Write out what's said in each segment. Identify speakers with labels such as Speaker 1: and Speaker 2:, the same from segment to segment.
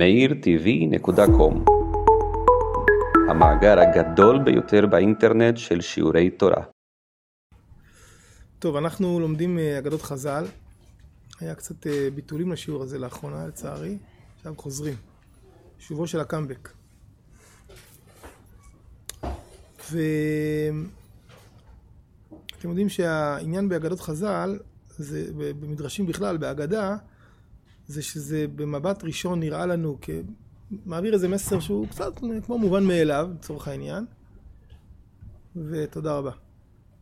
Speaker 1: meirtv.com המאגר הגדול ביותר באינטרנט של שיעורי תורה.
Speaker 2: טוב, אנחנו לומדים אה, אגדות חז"ל. היה קצת אה, ביטולים לשיעור הזה לאחרונה, לצערי. עכשיו חוזרים. שובו של הקאמבק. ואתם יודעים שהעניין באגדות חז"ל, זה במדרשים בכלל, באגדה, זה שזה במבט ראשון נראה לנו כמעביר איזה מסר שהוא קצת כמו מובן מאליו, לצורך העניין. ותודה רבה.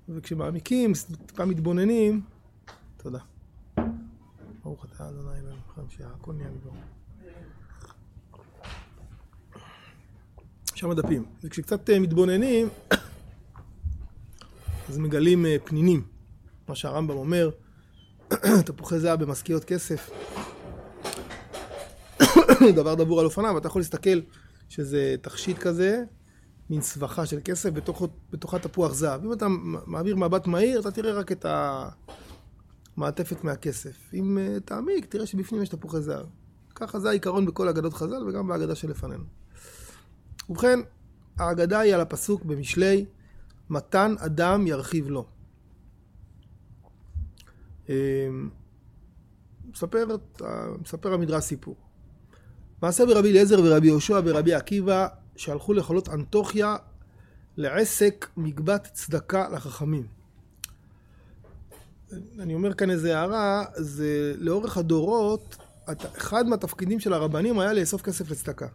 Speaker 2: וכשמעמיקים, טיפה מתבוננים, תודה. ברוך אתה אדוני אלוהים שהכל נהיה מדור. שם הדפים. וכשקצת אה, מתבוננים, אז מגלים אה, פנינים. מה שהרמב"ם אומר, תפוחי זהב במשכיות כסף. דבר דבור על אופניו, אתה יכול להסתכל שזה תכשיט כזה, מין סבכה של כסף, בתוך, בתוכה תפוח זהב. אם אתה מעביר מבט מהיר, אתה תראה רק את המעטפת מהכסף. אם uh, תעמיק, תראה שבפנים יש תפוחי זהב. ככה זה העיקרון בכל אגדות חז"ל וגם בהגדה שלפנינו. ובכן, ההגדה היא על הפסוק במשלי, מתן אדם ירחיב לו. אמ, מספר, מספר המדרש סיפור. מעשה ברבי אליעזר ורבי יהושע ורבי עקיבא שהלכו לחולות אנטוכיה לעסק מגבת צדקה לחכמים. אני אומר כאן איזה הערה, זה לאורך הדורות, אחד מהתפקידים של הרבנים היה לאסוף כסף לצדקה.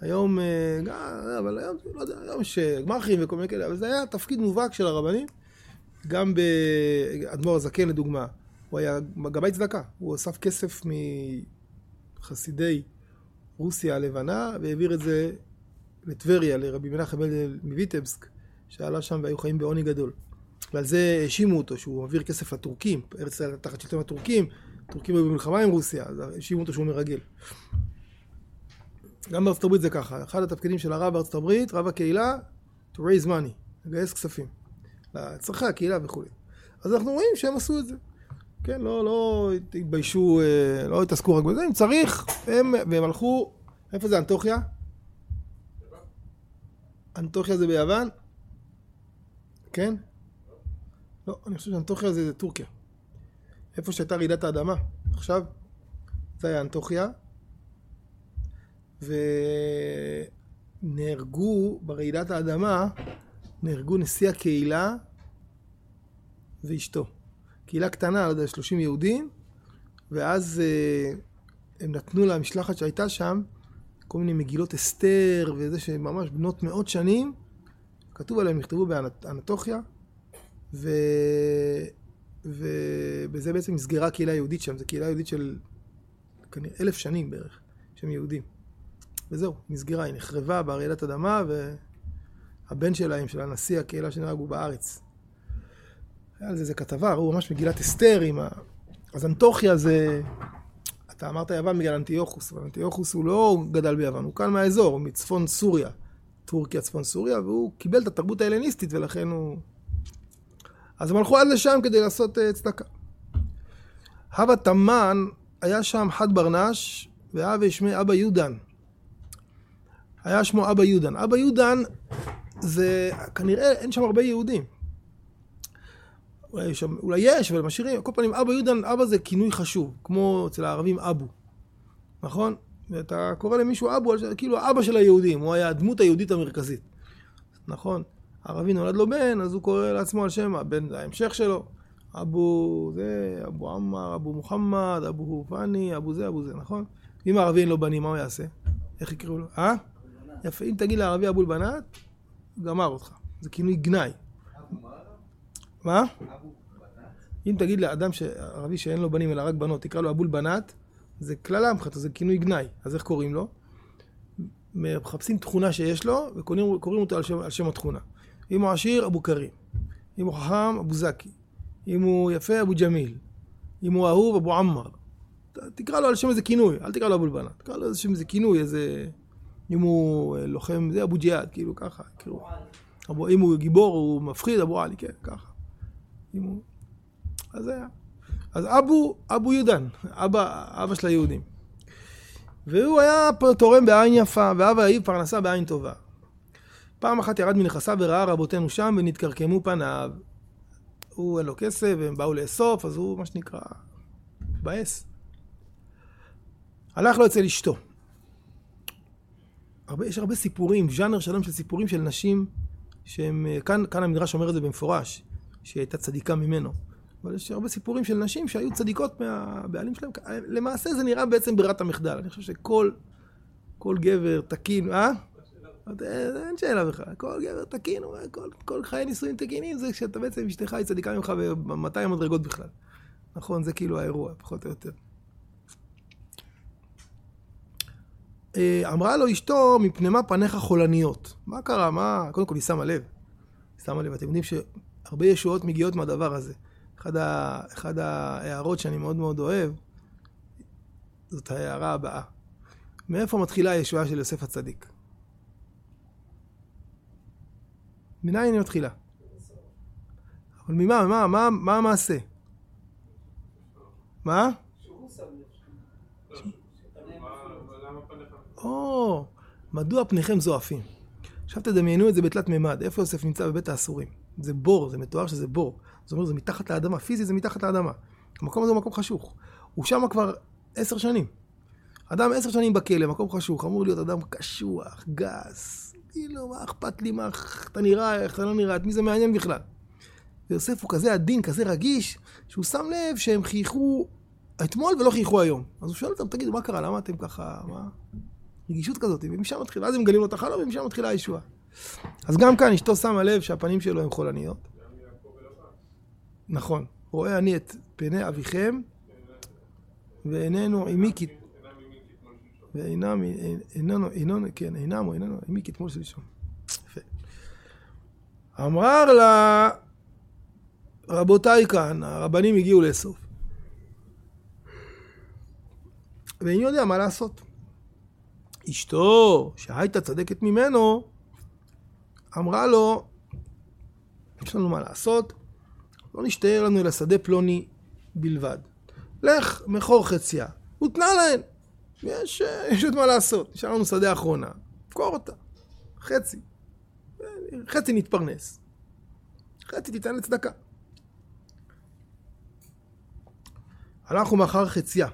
Speaker 2: היום, אה, אבל היום, לא יודע, היום יש גמ"חים וכל מיני כאלה, אבל זה היה תפקיד מובהק של הרבנים, גם באדמו"ר הזקן לדוגמה, הוא היה גבאי צדקה, הוא אסף כסף מחסידי רוסיה הלבנה והעביר את זה לטבריה, לרבי מנחם בן מוויטבסק, שעלה שם והיו חיים בעוני גדול. ועל זה האשימו אותו, שהוא מעביר כסף לטורקים, ארץ ישראל תחת שלטון הטורקים, הטורקים היו במלחמה עם רוסיה, אז האשימו אותו שהוא מרגל. גם בארצות הברית זה ככה, אחד התפקידים של הרב בארצות הברית, רב הקהילה, to raise money, לגייס כספים, לצרכי הקהילה וכולי. אז אנחנו רואים שהם עשו את זה. כן, לא, לא התביישו, אה, לא התעסקו רק בזה, אם צריך, הם, והם הלכו, איפה זה אנטוכיה? אנטוכיה זה ביוון? כן? לא, אני חושב שאנטוכיה זה, זה טורקיה. איפה שהייתה רעידת האדמה. עכשיו, זה היה אנטוכיה, ונהרגו ברעידת האדמה, נהרגו נשיא הקהילה ואשתו. קהילה קטנה, לא יודע, 30 יהודים, ואז אה, הם נתנו למשלחת שהייתה שם כל מיני מגילות אסתר וזה שממש בנות מאות שנים, כתוב עליהם, נכתבו באנטוכיה, ו... ובזה בעצם נסגרה קהילה יהודית שם, זו קהילה יהודית של כנראה אלף שנים בערך, שהם יהודים. וזהו, נסגרה, היא נחרבה ברעידת אדמה, והבן שלהם, של הנשיא הקהילה שנהרג, הוא בארץ. היה על זה איזה כתבה, ראו ממש מגילת אסתר עם ה... אז אנטוכיה זה... אתה אמרת יוון בגלל אנטיוכוס, אבל אנטיוכוס הוא לא גדל ביוון, הוא כאן מהאזור, הוא מצפון סוריה, טורקיה, צפון סוריה, והוא קיבל את התרבות ההלניסטית ולכן הוא... אז הם הלכו עד לשם כדי לעשות uh, צדקה. הווה תמן, היה שם חד ברנש, והווה שמי אבא יודן. היה שמו אבא יודן. אבא יודן זה, כנראה אין שם הרבה יהודים. אולי, שם, אולי יש, אבל משאירים, כל פנים, אבא יהודן, אבא זה כינוי חשוב, כמו אצל הערבים אבו, נכון? ואתה קורא למישהו אבו, כאילו אבא של היהודים, הוא היה הדמות היהודית המרכזית, נכון? ערבי נולד לו בן, אז הוא קורא לעצמו על שם הבן, זה ההמשך שלו. אבו זה, אבו עמר, אבו מוחמד, אבו פאני, אבו זה, אבו זה, נכון? אם הערבי אין לו בנים, מה הוא יעשה? איך יקראו לו? אה? יפה, אם תגיד לערבי אבו אל-בנאת, גמר אותך. זה כינוי גנאי. מה? אם תגיד לאדם ערבי שאין לו בנים אלא רק בנות, תקרא לו אבול בנת, זה קללה מבחינתו, זה כינוי גנאי. אז איך קוראים לו? מחפשים תכונה שיש לו וקוראים אותו על שם, על שם התכונה. אם הוא עשיר, אבו כרים. אם הוא חכם, אבו זקי. אם הוא יפה, אבו ג'מיל. אם הוא אהוב, אבו עמר. תקרא לו על שם איזה כינוי, אל תקרא לו אבול בנת. תקרא לו על שם איזה כינוי, איזה... אם הוא לוחם, זה אבו ג'יהאד, כאילו ככה, כאילו. אבו, אם הוא גיבור, הוא מפחיד, אבו עלי, כן, ככה. אם הוא... אז היה. אז אבו, אבו יודן, אבא, אבא של היהודים. והוא היה תורם בעין יפה, ואב האיב פרנסה בעין טובה. פעם אחת ירד מנכסיו וראה רבותינו שם ונתקרקמו פניו. הוא אין לו כסף והם באו לאסוף, אז הוא מה שנקרא, מבאס. הלך לו אצל אשתו. הרבה, יש הרבה סיפורים, ז'אנר שלם של סיפורים של נשים שהם, כאן, כאן המדרש אומר את זה במפורש, שהיא הייתה צדיקה ממנו. אבל יש הרבה סיפורים של נשים שהיו צדיקות מהבעלים שלהם. למעשה זה נראה בעצם ברירת המחדל. אני חושב שכל כל גבר תקין, אה? אין שאלה בכלל. כל גבר תקין, כל, כל חיי נישואים תקינים זה כשאתה בעצם אשתך היא צדיקה ממך ב-200 מדרגות בכלל. נכון, זה כאילו האירוע, פחות או יותר. אה, אמרה לו אשתו, מפני מה פניך חולניות? מה קרה? מה... קודם כל היא שמה לב. היא שמה לב. אתם יודעים שהרבה ישועות מגיעות מהדבר הזה. אחד, ה... אחד ההערות שאני מאוד מאוד אוהב, זאת ההערה הבאה. מאיפה מתחילה הישועה של יוסף הצדיק? מניין היא מתחילה? אבל ממה, מה, מה, מה המעשה? מה? או, מדוע פניכם זועפים? עכשיו תדמיינו את זה בתלת מימד, איפה יוסף נמצא בבית האסורים? זה בור, זה מתואר שזה בור. זאת אומרת, זה מתחת לאדמה, פיזית זה מתחת לאדמה. המקום הזה הוא מקום חשוך. הוא שם כבר עשר שנים. אדם עשר שנים בכלא, מקום חשוך, אמור להיות אדם קשוח, גס. כאילו, מה אכפת לי, מה אתה נראה, איך אתה לא נראה, את מי זה מעניין בכלל? ויוסף הוא כזה עדין, כזה רגיש, שהוא שם לב שהם חייכו אתמול ולא חייכו היום. אז הוא שואל אותם, תגידו, מה קרה? למה אתם ככה, מה? רגישות כזאת, ומשם מתחילה, אז הם מגלים לו את החלום, ומשם מתחילה הישועה. אז גם כאן אשתו שמה לב שהפנים שלו הן חולניות. נכון. רואה אני את פני אביכם, ואיננו עמי כי... ואינם, איננו, איננו, כן, אינם או איננו, עמי כתמול שלשום. יפה. אמר לה, רבותיי כאן, הרבנים הגיעו לאסוף. ואיני יודע מה לעשות. אשתו, שהייתה צדקת ממנו, אמרה לו, יש לנו מה לעשות, לא נשתער לנו אל השדה פלוני בלבד. לך, מכור חציה, הותנה להן. יש, יש עוד מה לעשות, נשאר לנו שדה אחרונה, מכור אותה. חצי. חצי נתפרנס. חצי תיתן לצדקה. הלכו מאחר חציה,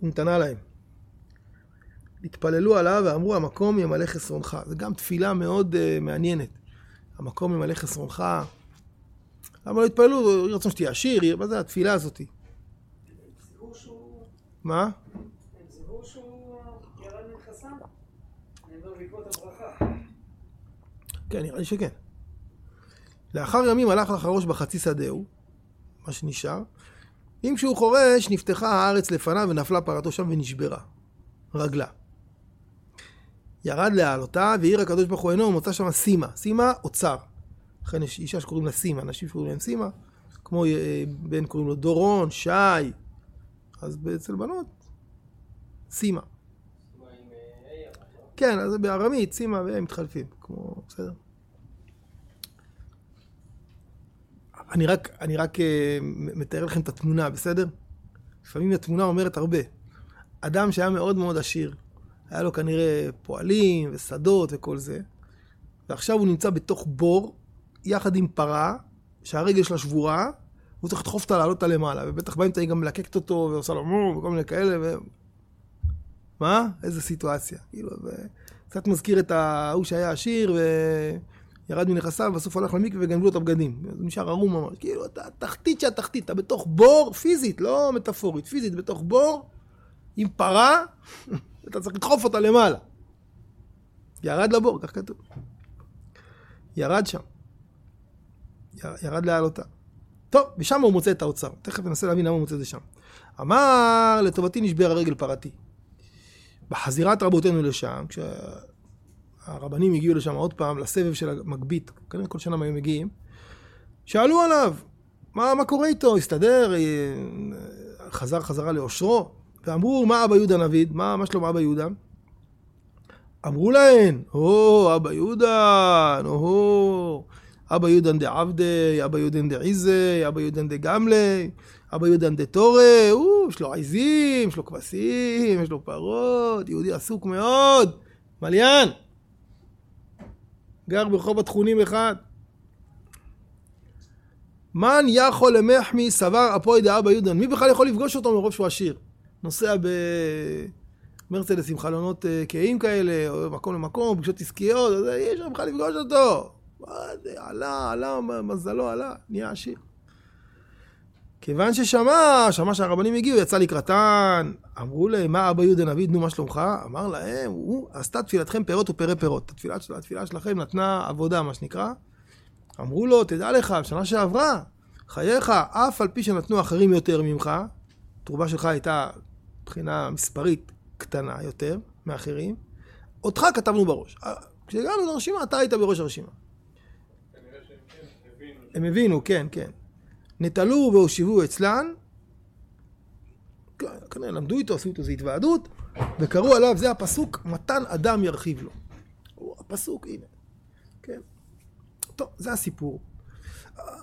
Speaker 2: הוא נתנה להם. התפללו עליו ואמרו, המקום ימלא חסרונך. זו גם תפילה מאוד uh, מעניינת. המקום ימלא חסרונך. למה לא התפללו? רצון שתהיה עשיר, מה זה התפילה הזאת? מה? כן, נראה לי שכן. לאחר ימים הלך לך הראש בחצי שדהו, מה שנשאר. אם כשהוא חורש, נפתחה הארץ לפניו ונפלה פרתו שם ונשברה. רגלה. ירד להעלותה, והעיר הקדוש ברוך הוא עינו, ומצא שם סימה. סימה, אוצר. לכן יש אישה שקוראים לה סימה, אנשים שקוראים להם סימה, כמו אה, בן קוראים לו דורון, שי. אז אצל בנות, סימה. כן, אז בארמית, סימה והם מתחלפים, כמו, בסדר. אני רק, אני רק uh, מתאר לכם את התמונה, בסדר? לפעמים התמונה אומרת הרבה. אדם שהיה מאוד מאוד עשיר, היה לו כנראה פועלים ושדות וכל זה, ועכשיו הוא נמצא בתוך בור, יחד עם פרה, שהרגל שלה שבורה, הוא צריך לדחוף אותה, לעלות אותה למעלה, ובטח באמצע היא גם מלקקת אותו, ועושה לו מו, וכל מיני כאלה, ו... מה? איזה סיטואציה. כאילו, ו... קצת מזכיר את ההוא שהיה עשיר, וירד מנכסיו, בסוף הלך למקווה וגנבו לו את הבגדים. הוא נשאר ערום ממש. כאילו, אתה תחתית שהתחתית, אתה בתוך בור, פיזית, לא מטאפורית, פיזית, בתוך בור, עם פרה, אתה צריך לדחוף אותה למעלה. ירד לבור, כך כתוב. ירד שם. ירד להעלותה. טוב, ושם הוא מוצא את האוצר. תכף ננסה להבין למה הוא מוצא את זה שם. אמר, לטובתי נשבר הרגל פרתי. בחזירת רבותינו לשם, כשהרבנים הגיעו לשם עוד פעם, לסבב של המגבית, כנראה כל שנה הם היו מגיעים, שאלו עליו, מה, מה קורה איתו? הסתדר? אה, חזר חזרה לאושרו? ואמרו, מה אבא יהודה נביד? מה, מה שלום אבא יהודה? אמרו להן, או, אבא יהודה, או, אבא יודן דה עבדי, אבא יודן דה עיזה, אבא יודן דה גמלי, אבא יודן דה תורה, הוא, יש לו עיזים, יש לו כבשים, יש לו פרות, יהודי עסוק מאוד, מליין. גר ברחוב התכונים אחד. מן יכול למחמי סבר אפוי דאבא יודן. מי בכלל יכול לפגוש אותו מרוב שהוא עשיר? נוסע במרצדס עם חלונות אה, כהים כאלה, או מקום למקום, פגישות עסקיות, אז אי אפשר בכלל לפגוש אותו. זה, עלה, עלה, מזלו עלה, נהיה עשיר. כיוון ששמע, שמע שהרבנים הגיעו, יצא לקראתן, אמרו להם, מה אבא יהודה נביא, נו מה שלומך? אמר להם, הוא עשתה תפילתכם פירות ופרי פירות. התפילה, של, התפילה שלכם נתנה עבודה, מה שנקרא. אמרו לו, תדע לך, בשנה שעברה, חייך, אף על פי שנתנו אחרים יותר ממך, התרומה שלך הייתה מבחינה מספרית קטנה יותר מאחרים, אותך כתבנו בראש. כשהגענו לרשימה, אתה היית בראש הרשימה. הם הבינו, כן, כן. נטלו והושיבו אצלן, כנראה למדו איתו, עשו איתו איזו התוועדות, וקראו עליו, זה הפסוק, מתן אדם ירחיב לו. הפסוק, הנה. כן. טוב, זה הסיפור.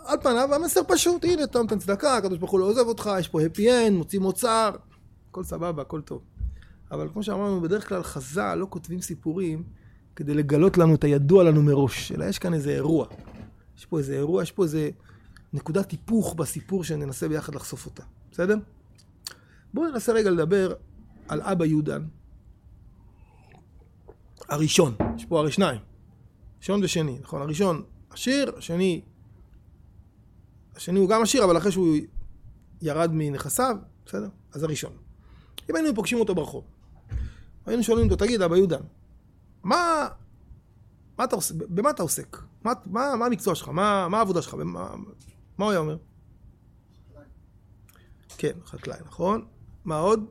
Speaker 2: על פניו המסר פשוט, הנה, אתה נותן צדקה, הקדוש ברוך הוא לא עוזב אותך, יש פה הפי אנד, מוצאים אוצר, הכל סבבה, הכל טוב. אבל כמו שאמרנו, בדרך כלל חז"ל לא כותבים סיפורים כדי לגלות לנו את הידוע לנו מראש, אלא יש כאן איזה אירוע. יש פה איזה אירוע, יש פה איזה נקודת היפוך בסיפור שננסה ביחד לחשוף אותה, בסדר? בואו ננסה רגע לדבר על אבא יהודן, הראשון, יש פה הרי שניים, ראשון ושני, נכון? הראשון עשיר, השני, השני הוא גם עשיר, אבל אחרי שהוא ירד מנכסיו, בסדר? אז הראשון. אם היינו פוגשים אותו ברחוב, היינו שואלים אותו, תגיד, אבא יהודן, מה, מה אתה עושה, במה אתה עוסק? מה, מה, מה המקצוע שלך? מה, מה העבודה שלך? במה, מה הוא היה אומר? כן, חקלאי, נכון? מה עוד?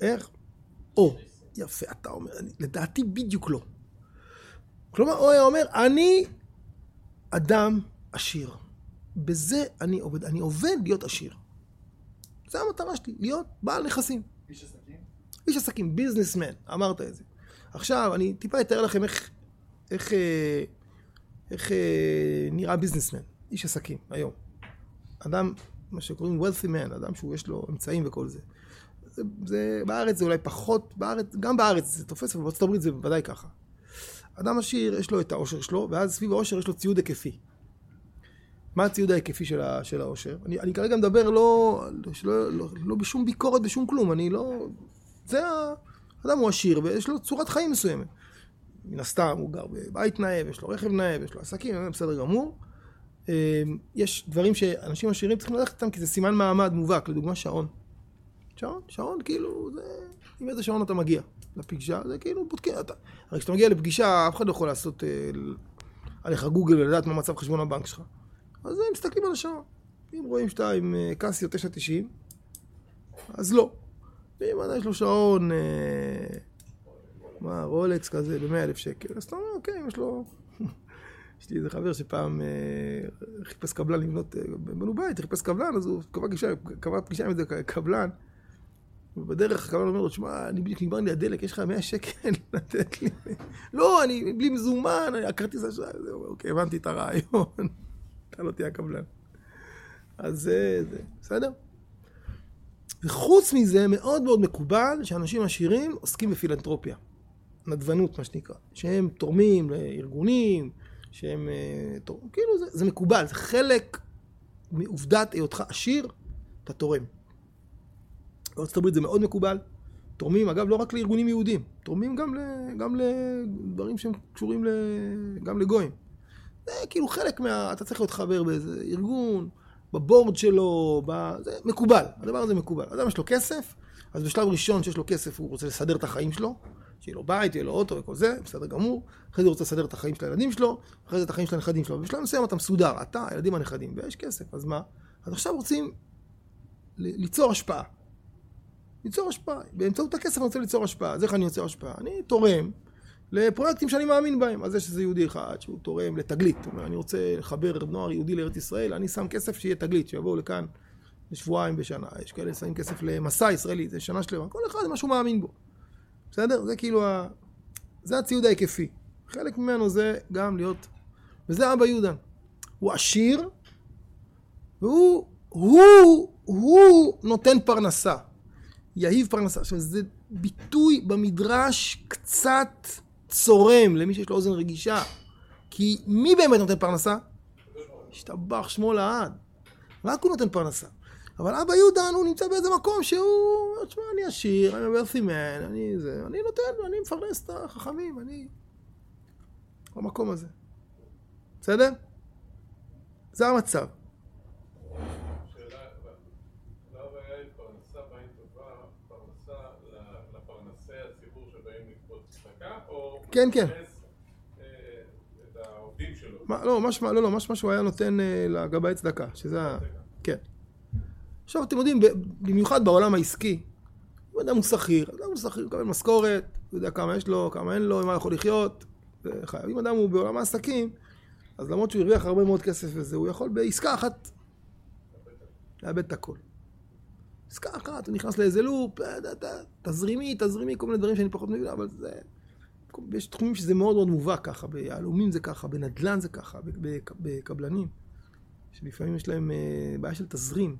Speaker 2: איך? או, יפה, אתה אומר, אני, לדעתי בדיוק לא. כלומר, הוא היה אומר, אני אדם עשיר. בזה אני עובד. אני עובד להיות עשיר. זו המטרה שלי, להיות בעל נכסים.
Speaker 3: איש עסקים?
Speaker 2: איש עסקים, ביזנסמן, אמרת את זה. עכשיו, אני טיפה אתאר לכם איך, איך, אה, איך אה, נראה ביזנסמן, איש עסקים, היום. אדם, מה שקוראים wealthy man, אדם שיש לו אמצעים וכל זה. זה, זה. בארץ זה אולי פחות, בארץ, גם בארץ זה תופס, אבל בארצות הברית זה בוודאי ככה. אדם עשיר, יש לו את העושר שלו, ואז סביב העושר יש לו ציוד היקפי. מה הציוד ההיקפי של, העושר? אני, אני כרגע מדבר לא, לא, לא, לא בשום ביקורת, בשום כלום, אני לא... זה ה... אדם הוא עשיר ויש לו צורת חיים מסוימת. מן הסתם הוא גר בבית נאה, ויש לו רכב נאה, ויש לו עסקים, בסדר גמור. אמ, יש דברים שאנשים עשירים צריכים ללכת איתם כי זה סימן מעמד מובהק, לדוגמה שעון. שעון, שעון כאילו, זה... עם איזה שעון אתה מגיע לפגישה, זה כאילו בודקים, אתה... הרי כשאתה מגיע לפגישה, אף אחד לא יכול לעשות אה, עליך גוגל ולדעת מה מצב חשבון הבנק שלך. אז הם מסתכלים על השעון. אם רואים שאתה עם אה, קסיו 990, אז לא. ואם עדיין יש לו שעון, אה, מה, רולקס כזה ב-100 אלף שקל, אז אתה אומר, אוקיי, יש לו... יש לי איזה חבר שפעם אה, חיפש קבלן לבנות, בנו בית, חיפש קבלן, אז הוא קבע פגישה, קבע פגישה עם איזה קבלן. ובדרך הקבלן אומר לו, שמע, אני בדיוק נגמר לי הדלק, יש לך 100 שקל לתת לי? לא, אני בלי מזומן, הכרטיס זהו, אוקיי, הבנתי את הרעיון. אתה לא תהיה הקבלן. אז זה, זה, בסדר? וחוץ מזה, מאוד מאוד מקובל שאנשים עשירים עוסקים בפילנטרופיה. נדבנות, מה שנקרא. שהם תורמים לארגונים, שהם... אה, תורמים, כאילו, זה, זה מקובל, זה חלק מעובדת היותך עשיר, אתה תורם. בארצות הברית זה מאוד מקובל. תורמים, אגב, לא רק לארגונים יהודים, תורמים גם, ל, גם לדברים שהם קשורים ל, גם לגויים. זה כאילו חלק מה... אתה צריך להיות חבר באיזה ארגון, בבורד שלו, ב... זה מקובל, הדבר הזה מקובל. אדם יש לו כסף, אז בשלב ראשון שיש לו כסף הוא רוצה לסדר את החיים שלו, שיהיה לו בית, יהיה לו אוטו וכל זה, בסדר גמור. אחרי זה הוא רוצה לסדר את החיים של הילדים שלו, אחרי זה את החיים של הנכדים שלו. ובשלב מסוים אתה מסודר, אתה, הילדים הנכדים, ויש כסף, אז מה? אז עכשיו רוצים ליצור השפעה. ליצור השפעה. באמצעות הכסף אני רוצה ליצור השפעה. אז איך אני יוצר השפעה? אני תורם לפרויקטים שאני מאמין בהם. אז יש איזה יהודי אחד שהוא תורם לתגלית. הוא אומר, אני רוצה לחבר נוער יהודי לארץ ישראל, אני שם כסף שיהיה תגלית, שיבואו לכאן לשבועיים בשנה. יש כאלה שמים כסף למסע ישראלי, זה שנה שלמה. כל אחד מה שהוא מאמין בו. בסדר? זה כאילו ה... זה הציוד ההיקפי. חלק ממנו זה גם להיות, וזה אבא יהודה. הוא עשיר, והוא, הוא, הוא נותן פרנסה. יהיב פרנסה. עכשיו, זה ביטוי במדרש קצת צורם למי שיש לו אוזן רגישה. כי מי באמת נותן פרנסה? השתבח שמו לעד. רק הוא נותן פרנסה. אבל אבא יהודן הוא נמצא באיזה מקום שהוא, תשמע, אני עשיר, אני עובר סימן, אני זה, אני נותן, אני מפרנס את החכמים, אני... במקום הזה. בסדר? זה המצב.
Speaker 3: השאלה, למה היה לי פרנסה בעין טובה, פרנסה ל- לפרנסי הציבור שבאים לגבות צדקה, או
Speaker 2: כן, כן.
Speaker 3: אה?
Speaker 2: מה, לא, משמע, לא, לא, משמע שהוא היה נותן אה, לגבאי צדקה, שזה ה... כן. עכשיו, אתם יודעים, במיוחד בעולם העסקי, הוא אדם הוא שכיר, אדם הוא שכיר, הוא מקבל משכורת, הוא יודע כמה יש לו, כמה אין לו, עם מה יכול לחיות. זה חייב. אם אדם הוא בעולם העסקים, אז למרות שהוא הרוויח הרבה מאוד כסף וזה, הוא יכול בעסקה אחת לאבד את הכל. עסקה אחת, הוא נכנס לאיזה לופ, אה, תזרימי, תזרימי, כל מיני דברים שאני פחות מבין, אבל זה... יש תחומים שזה מאוד מאוד מובהק ככה, ביהלומים זה ככה, בנדל"ן זה ככה, בקבלנים, שלפעמים יש להם אה, בעיה של תזרים.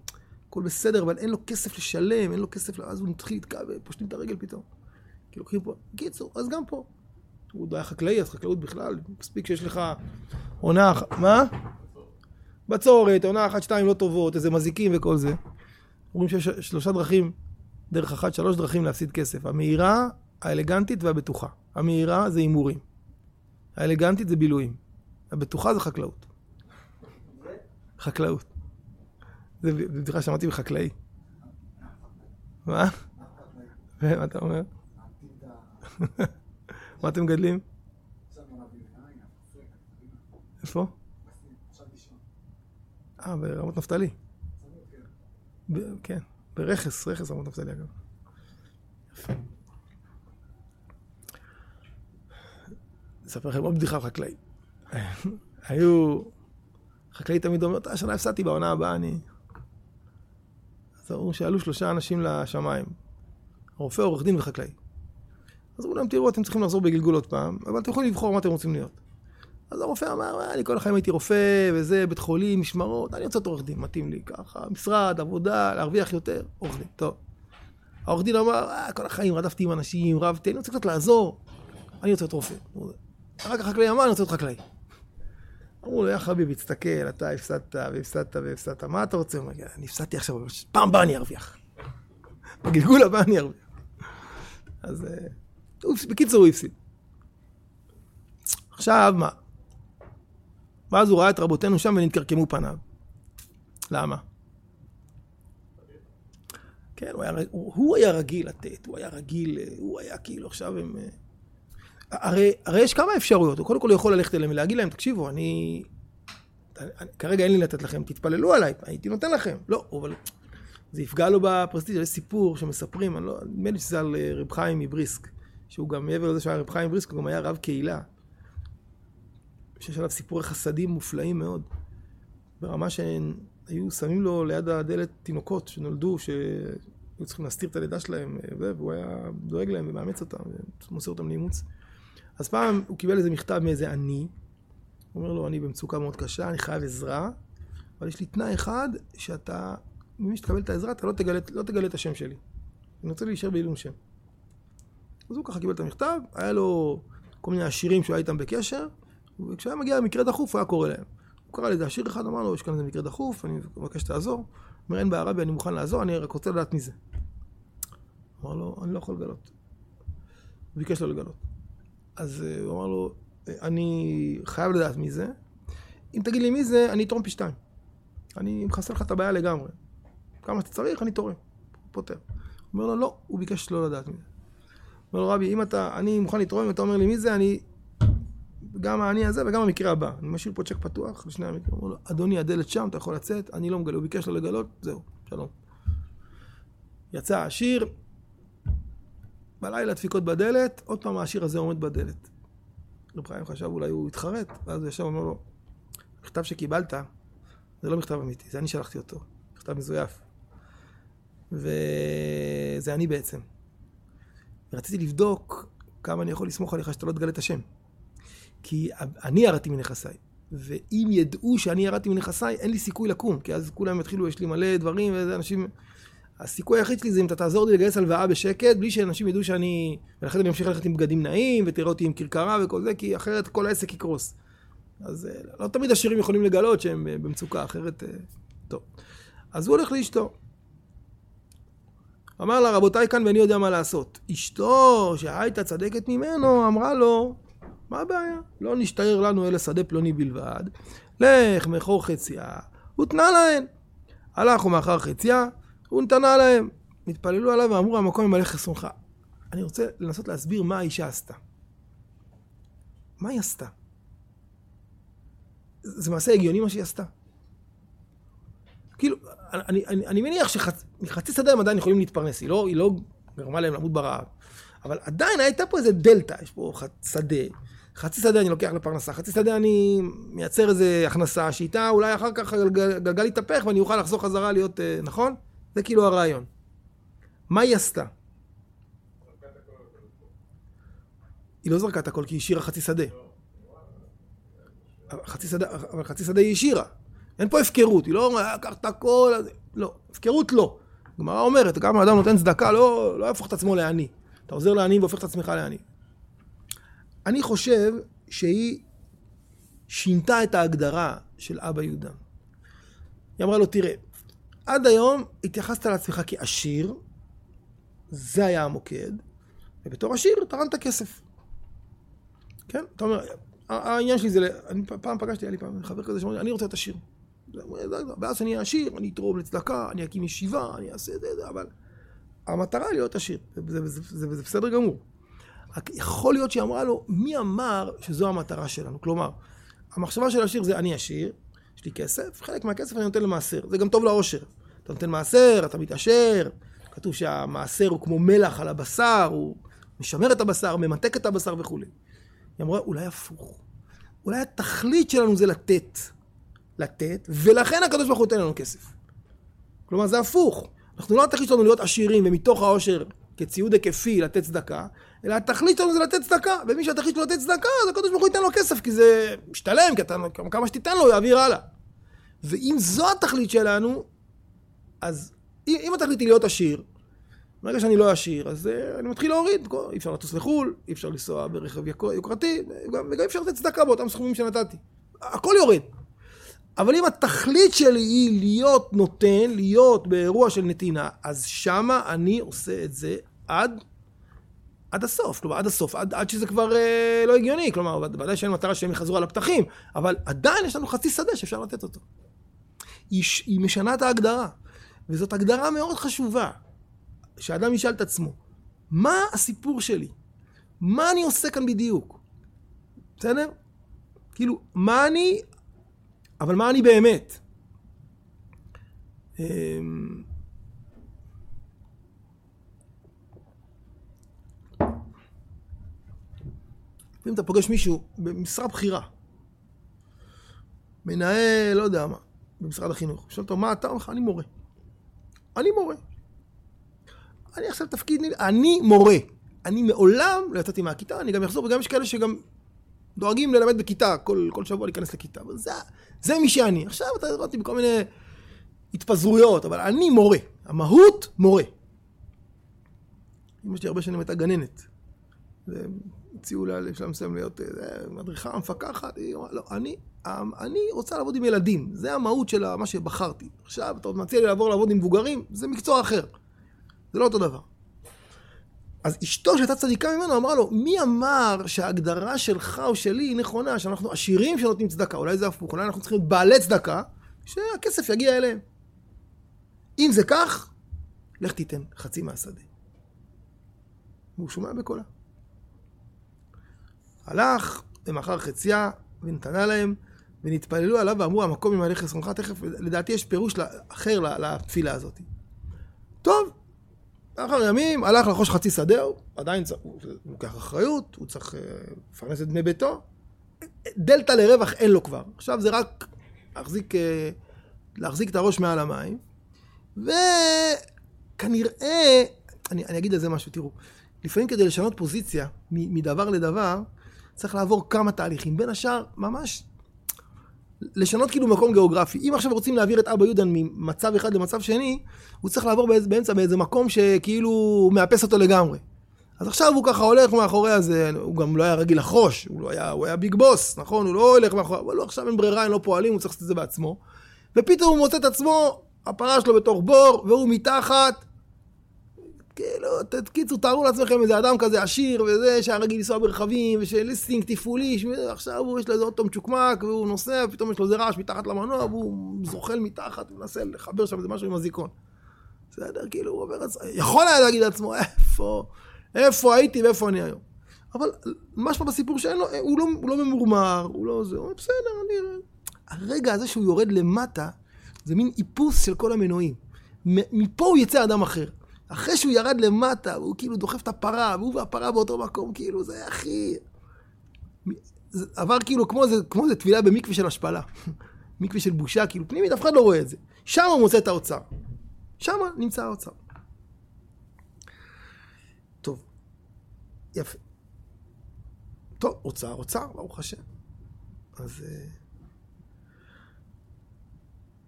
Speaker 2: הכל בסדר, אבל אין לו כסף לשלם, אין לו כסף, אז הוא מתחיל לתקע ופושטים את הרגל פתאום. כי לוקחים פה, קיצור, אז גם פה. הוא עוד היה חקלאי, אז חקלאות בכלל, מספיק שיש לך עונה אחת, מה? בצורת, עונה אחת, שתיים לא טובות, איזה מזיקים וכל זה. אומרים שיש שלושה דרכים, דרך אחת, שלוש דרכים להפסיד כסף. המהירה, האלגנטית והבטוחה. המהירה זה הימורים. האלגנטית זה בילויים. הבטוחה זה חקלאות. חקלאות. זה בדיחה שמעתי מחקלאי. מה? מה אתה אומר? מה אתם מגדלים? איפה? אה, ברמות נפתלי. כן, ברכס, רכס רמות נפתלי אגב. יפה. אספר לכם עוד בדיחה על חקלאי. היו... חקלאי תמיד אומר, "אתה, השנה הפסדתי, בעונה הבאה אני... אז אמרו שעלו שלושה אנשים לשמיים. הרופא, עורך דין וחקלאי. אז אמרו להם, תראו, אתם צריכים לחזור בגלגול עוד פעם, אבל אתם יכולים לבחור מה אתם רוצים להיות. אז הרופא אמר, "אה, אני כל החיים הייתי רופא, וזה, בית חולים, משמרות, אני רוצה להיות עורך דין, מתאים לי ככה, משרד, עבודה, להרוויח יותר, עורך דין, טוב. העורך דין אמר, אה, כל החיים רדפתי עם אנשים, רבתי, אני רוצה קצת לעזור, אני רוצה להיות רופא. אחר כך החקלאי אמר, אני רוצה להיות חקלאי. אמרו לו, יא חביבי, תסתכל, אתה הפסדת והפסדת והפסדת, מה אתה רוצה? הוא אומר, אני הפסדתי עכשיו, פעם הבאה אני ארוויח. בגלגול הבא אני ארוויח. אז אה. בקיצור, הוא הפסיד. עכשיו, מה? ואז הוא ראה את רבותינו שם ונתקרקמו פניו. למה? כן, הוא היה, רגיל לתת, הוא היה רגיל, אה, הוא היה כאילו עכשיו הם... הרי, הרי יש כמה אפשרויות, הוא קודם כל יכול ללכת אליהם ולהגיד להם, תקשיבו, אני... אני- כרגע אין לי לתת לכם, תתפללו עליי, הייתי נותן לכם. לא, אבל זה יפגע לו בפרסטיג', יש סיפור שמספרים, אני לא, נדמה לי שזה על אה, רב חיים מבריסק, שהוא גם מעבר לזה שהיה רב חיים מבריסק, הוא גם היה רב קהילה. שיש עליו סיפורי חסדים מופלאים מאוד. ברמה שהיו שמים לו ליד הדלת תינוקות שנולדו, שהיו צריכים להסתיר את הלידה שלהם, אה, והוא היה דואג להם ומאמץ אותם, ומוסר אותם לאימוץ. אז פעם הוא קיבל איזה מכתב מאיזה עני, הוא אומר לו, אני במצוקה מאוד קשה, אני חייב עזרה, אבל יש לי תנאי אחד, שאתה, ממי שתקבל את העזרה, אתה לא תגלה, לא תגלה את השם שלי. אני רוצה להישאר בעילום שם. אז הוא ככה קיבל את המכתב, היה לו כל מיני עשירים שהוא היה איתם בקשר, וכשהיה מגיע למקרה דחוף, הוא היה קורא להם. הוא קרא לאיזה עשיר אחד, אמר לו, יש כאן איזה מקרה דחוף, אני מבקש שתעזור. אומר, אין בעיה רבי, אני מוכן לעזור, אני רק רוצה לדעת מי זה. אמר לו, אני לא יכול לגלות. הוא ביקש לא לגלות. אז אה, הוא אמר לו, "אה, אני חייב לדעת מי זה. אם תגיד לי מי זה, אני אתרום פי שתיים. אני מכסה לך את הבעיה לגמרי. כמה שאתה צריך, אני תורם. פותר. הוא אומר לו, לא, הוא ביקש לא לדעת מי זה. אומר לו, רבי, אם אתה, אני מוכן לתרום, אם אתה אומר לי מי זה, אני... גם האני הזה וגם המקרה הבא. אני משאיר פה צ'ק פתוח לשני המקרים. אומר לו, אדוני, הדלת שם, אתה יכול לצאת, אני לא מגלה. הוא ביקש לא לגלות, זהו, שלום. יצא העשיר, בלילה דפיקות בדלת, עוד פעם העשיר הזה עומד בדלת. רב חיים חשב אולי הוא התחרט, ואז הוא ישב ואומר לו, המכתב שקיבלת, זה לא מכתב אמיתי, זה אני שלחתי אותו, מכתב מזויף. וזה אני בעצם. ורציתי לבדוק כמה אני יכול לסמוך עליך שאתה לא תגלה את השם. כי אני ירדתי מנכסיי. ואם ידעו שאני ירדתי מנכסיי, אין לי סיכוי לקום, כי אז כולם יתחילו, יש לי מלא דברים, ואיזה אנשים... הסיכוי היחיד שלי זה אם אתה תעזור לי לגייס הלוואה בשקט, בלי שאנשים ידעו שאני... ולכן אני אמשיך ללכת עם בגדים נעים, ותראה אותי עם כרכרה וכל זה, כי אחרת כל העסק יקרוס. אז אה, לא תמיד עשירים יכולים לגלות שהם אה, במצוקה, אחרת... אה, טוב. אז הוא הולך לאשתו. אמר לה, רבותיי כאן ואני יודע מה לעשות. אשתו, שהייתה צדקת ממנו, אמרה לו, מה הבעיה? לא נשתער לנו אלא שדה פלוני בלבד. לך, מכור חציה, ותנה להן. הלך ומאחר חציה, ונתנה להם. נתפללו עליו ואמרו, המקום ימלא חסרונך. אני רוצה לנסות להסביר מה האישה עשתה. מה היא עשתה? זה מעשה הגיוני מה שהיא עשתה. כאילו, אני, אני, אני מניח שמחצי שדה הם עדיין יכולים להתפרנס, היא לא, היא לא גרמה להם למות ברעב. אבל עדיין הייתה פה איזה דלתא, יש פה שדה, חצי שדה אני לוקח לפרנסה, חצי שדה אני מייצר איזה הכנסה שאיתה אולי אחר כך הגלגל יתהפך ואני אוכל לחזור חזרה להיות, אה, נכון? זה כאילו הרעיון. מה היא עשתה? היא לא זרקה את הכל כי היא השאירה חצי שדה. חצי שדה, אבל חצי שדה היא השאירה. אין פה הפקרות, היא לא אומרת, קח את הכל, לא, הפקרות לא. הגמרא אומרת, גם האדם נותן צדקה, לא, לא יהפוך את עצמו לעני. אתה עוזר לעני והופך את עצמך לעני. אני חושב שהיא שינתה את ההגדרה של אבא יהודה. היא אמרה לו, תראה, עד היום התייחסת לעצמך כעשיר, זה היה המוקד, ובתור עשיר תרמת כסף. כן? אתה אומר, העניין שלי זה, אני פעם פגשתי, היה לי פעם חבר כזה שאומר, אני רוצה להיות עשיר. ואז אני אהיה עשיר, אני אתרום לצדקה, אני אקים ישיבה, אני אעשה את זה, אבל המטרה היא להיות עשיר, זה, זה, זה, זה בסדר גמור. יכול להיות שהיא אמרה לו, מי אמר שזו המטרה שלנו? כלומר, המחשבה של עשיר זה אני עשיר, לי כסף, חלק מהכסף אני נותן למעשר. זה גם טוב לאושר. אתה נותן מעשר, אתה מתעשר, כתוב שהמעשר הוא כמו מלח על הבשר, הוא משמר את הבשר, ממתק את הבשר וכולי. היא אמרה, אולי הפוך. אולי התכלית שלנו זה לתת. לתת, ולכן הקדוש ברוך הוא נותן לנו כסף. כלומר, זה הפוך. אנחנו לא התכלית שלנו להיות עשירים ומתוך העושר כציוד היקפי לתת צדקה, אלא התכלית שלנו זה לתת צדקה, ומי שהתכלית שלו לתת צדקה, אז הקדוש ברוך הוא ייתן לו כסף, כי זה משתלם, כי אתה, כמה שתיתן לו, הוא יעביר הלאה. ואם זו התכלית שלנו, אז אם, אם התכלית היא להיות עשיר, ברגע שאני לא עשיר, אז uh, אני מתחיל להוריד, אי אפשר לטוס לחו"ל, אי אפשר לנסוע ברכב יוקרתי, וגם, וגם אי אפשר לתת צדקה באותם סכומים שנתתי. הכל יורד. אבל אם התכלית שלי היא להיות נותן, להיות באירוע של נתינה, אז שמה אני עושה את זה עד, עד הסוף. כלומר, עד הסוף, עד, עד שזה כבר אה, לא הגיוני. כלומר, ודאי שאין מטרה שהם יחזרו על הפתחים, אבל עדיין יש לנו חצי שדה שאפשר לתת אותו. היא, היא משנה את ההגדרה, וזאת הגדרה מאוד חשובה, שאדם ישאל את עצמו, מה הסיפור שלי? מה אני עושה כאן בדיוק? בסדר? כאילו, מה אני אבל מה אני באמת? אמ, אם אתה פוגש מישהו במשרה בכירה, מנהל, לא יודע מה, במשרד החינוך, שואל אותו, מה אתה? אומר לך, אני מורה. אני מורה. אני עכשיו תפקיד, אני מורה. אני מעולם לא יצאתי מהכיתה, אני גם אחזור, וגם יש כאלה שגם דואגים ללמד בכיתה, כל, כל שבוע להיכנס לכיתה. אבל זה, זה מי שאני. עכשיו אתה הבנתי בכל מיני התפזרויות, אבל אני מורה. המהות, מורה. אמא שלי הרבה שנים הייתה גננת. והציעו לה לשלם מסוים להיות אה, מדריכה, מפקחת, היא אמרה, לא, אני, אני רוצה לעבוד עם ילדים, זה המהות של מה שבחרתי. עכשיו, אתה מציע לי לעבור לעבוד עם מבוגרים, זה מקצוע אחר. זה לא אותו דבר. אז אשתו שהייתה צדיקה ממנו אמרה לו, מי אמר שההגדרה שלך או שלי היא נכונה, שאנחנו עשירים שנותנים צדקה, אולי זה הפוך, אולי אנחנו צריכים להיות בעלי צדקה, שהכסף יגיע אליהם. אם זה כך, לך תיתן חצי מהשדה. והוא שומע בקולה. הלך ומכר חציה ונתנה להם, ונתפללו עליו ואמרו, המקום ימלא חסרונך, תכף, לדעתי יש פירוש אחר לתפילה הזאת. טוב, לאחר ימים הלך לחוש חצי שדהו, עדיין צריך, הוא לוקח אחריות, הוא צריך אה, לפרנס את בני ביתו. דלתא לרווח אין לו כבר. עכשיו זה רק להחזיק, אה, להחזיק את הראש מעל המים. וכנראה, אני, אני אגיד על זה משהו, תראו, לפעמים כדי לשנות פוזיציה מדבר לדבר, צריך לעבור כמה תהליכים. בין השאר, ממש לשנות כאילו מקום גיאוגרפי. אם עכשיו רוצים להעביר את אבא יהודה ממצב אחד למצב שני, הוא צריך לעבור באיזה, באמצע באיזה מקום שכאילו מאפס אותו לגמרי. אז עכשיו הוא ככה הולך מאחורי הזה, הוא גם לא היה רגיל לחרוש, הוא, לא היה, הוא היה ביג בוס, נכון? הוא לא הולך מאחורי, אבל לא, עכשיו אין ברירה, הם לא פועלים, הוא צריך לעשות את זה בעצמו. ופתאום הוא מוצא את עצמו, הפרה שלו בתוך בור, והוא מתחת. כאילו, קיצור, תארו לעצמכם איזה אדם כזה עשיר וזה, שהיה רגיל לנסוע ברכבים, ושליסטינג תפעולי, עכשיו הוא יש לו איזה אוטו מצ'וקמק, והוא נוסע, ופתאום יש לו איזה רעש מתחת למנוע, והוא זוחל מתחת, ומנסה לחבר שם איזה משהו עם הזיכרון. בסדר, כאילו, הוא עובר... יכול היה להגיד לעצמו, איפה, איפה הייתי ואיפה אני היום. אבל משהו בסיפור שאין לו, הוא לא, הוא לא ממורמר, הוא לא זה, הוא אומר, בסדר, אני... הרגע הזה שהוא יורד למטה, זה מין איפוס של כל המנועים. מפה הוא יצא אדם אחר. אחרי שהוא ירד למטה, הוא כאילו דוחף את הפרה, והוא והפרה באותו מקום, כאילו, זה הכי... זה עבר כאילו כמו זה, כמו זה טבילה במקווה של השפלה. מקווה של בושה, כאילו פנימית, אף אחד לא רואה את זה. שם הוא מוצא את האוצר. שם נמצא האוצר. טוב, יפה. טוב, אוצר, אוצר, ברוך השם. אז... אה,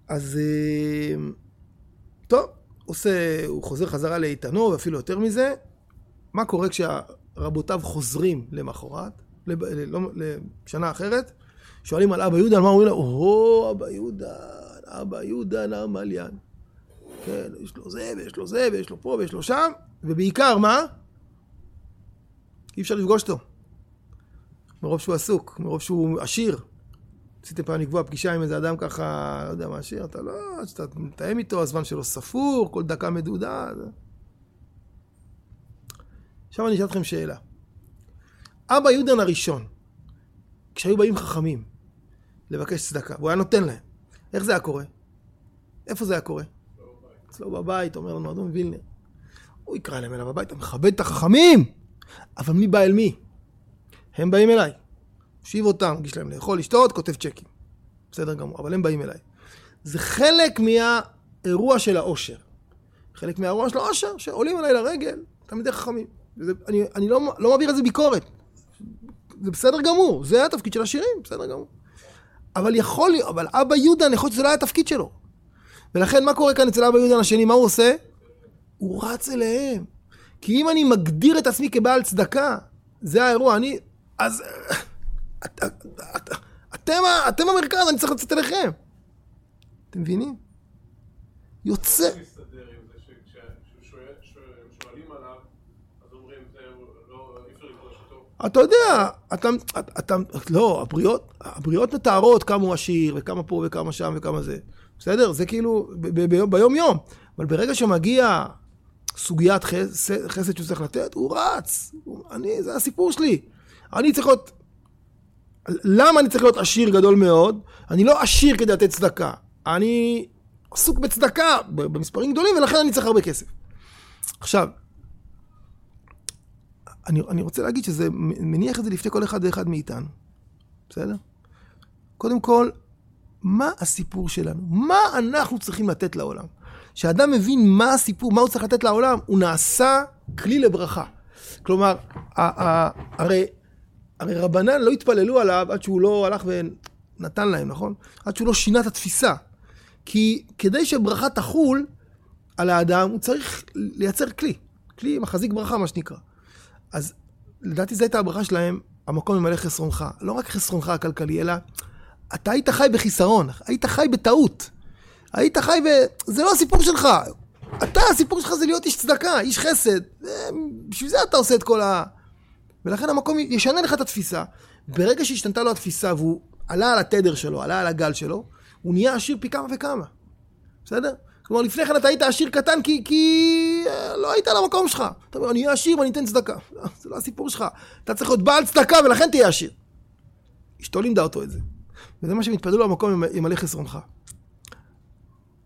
Speaker 2: אז... אה, טוב, עושה, הוא חוזר חזרה לאיתנו, ואפילו יותר מזה. מה קורה כשרבותיו חוזרים למחרת, לא, לשנה אחרת? שואלים על אבא יהודה, על מה אומרים לו? או, אבא יהודה, אבא יהודה נעמליין. כן, יש לו זה, ויש לו זה, ויש לו פה, ויש לו שם, ובעיקר, מה? אי אפשר לפגוש אותו. מרוב שהוא עסוק, מרוב שהוא עשיר. רציתם פעם לקבוע פגישה עם איזה אדם ככה, לא יודע מה עשיר, אתה לא, שאתה מתאם איתו, הזמן שלו ספור, כל דקה מדודה. זה... עכשיו אני אשאל אתכם שאלה. אבא יהודן הראשון, כשהיו באים חכמים לבקש צדקה, והוא היה נותן להם, איך זה היה קורה? איפה זה היה קורה? אצלו בבית, אומר לנו אדון וילנר. הוא יקרא אליהם אליו הביתה, מכבד את החכמים! אבל מי בא אל מי? הם באים אליי. מושיב אותם, מגיש להם לאכול, לשתות, כותב צ'קים. בסדר גמור, אבל הם באים אליי. זה חלק מהאירוע של העושר. חלק מהאירוע של העושר, שעולים אליי לרגל, תלמידי חכמים. וזה, אני, אני לא, לא מעביר על זה ביקורת. זה בסדר גמור, זה התפקיד של השירים, בסדר גמור. אבל יכול להיות, אבל אבא יהודה, אני חושב שזה לא היה התפקיד שלו. ולכן מה קורה כאן אצל אבא יהודה השני, מה הוא עושה? הוא רץ אליהם. כי אם אני מגדיר את עצמי כבעל צדקה, זה האירוע, אני... אז... את, את, את, אתם, אתם המרכז, אני צריך לצאת אליכם. אתם מבינים? יוצא... אתה יודע, אתה, אתה, לא, הבריאות, הבריאות מתארות כמה הוא עשיר, וכמה פה וכמה שם וכמה זה. בסדר? זה כאילו ביום יום. אבל ברגע שמגיע סוגיית חסד, חסד שהוא צריך לתת, הוא רץ. אני, זה הסיפור שלי. אני צריך להיות... למה אני צריך להיות עשיר גדול מאוד? אני לא עשיר כדי לתת צדקה. אני עסוק בצדקה במספרים גדולים, ולכן אני צריך הרבה כסף. עכשיו, אני, אני רוצה להגיד שזה מניח את זה לפני כל אחד ואחד מאיתנו. בסדר? קודם כל, מה הסיפור שלנו? מה אנחנו צריכים לתת לעולם? כשאדם מבין מה הסיפור, מה הוא צריך לתת לעולם, הוא נעשה כלי לברכה. כלומר, הרי, הרי רבנן לא התפללו עליו עד שהוא לא הלך ונתן להם, נכון? עד שהוא לא שינה את התפיסה. כי כדי שברכה תחול על האדם, הוא צריך לייצר כלי. כלי מחזיק ברכה, מה שנקרא. אז לדעתי זו הייתה הברכה שלהם, המקום ממלא חסרונך. לא רק חסרונך הכלכלי, אלא אתה היית חי בחיסרון, היית חי בטעות. היית חי ב... זה לא הסיפור שלך. אתה, הסיפור שלך זה להיות איש צדקה, איש חסד. בשביל זה אתה עושה את כל ה... ולכן המקום ישנה לך את התפיסה. ברגע שהשתנתה לו התפיסה והוא עלה על התדר שלו, עלה על הגל שלו, הוא נהיה עשיר פי כמה וכמה. בסדר? כלומר, לפני כן אתה היית עשיר קטן כי, כי אה, לא היית על המקום שלך. אתה אומר, אני אהיה עשיר ואני אתן צדקה. זה לא הסיפור שלך. אתה צריך להיות בעל צדקה ולכן תהיה עשיר. אשתו לימדה אותו את זה. וזה מה שהם התפללו למקום ימלא חסרונך.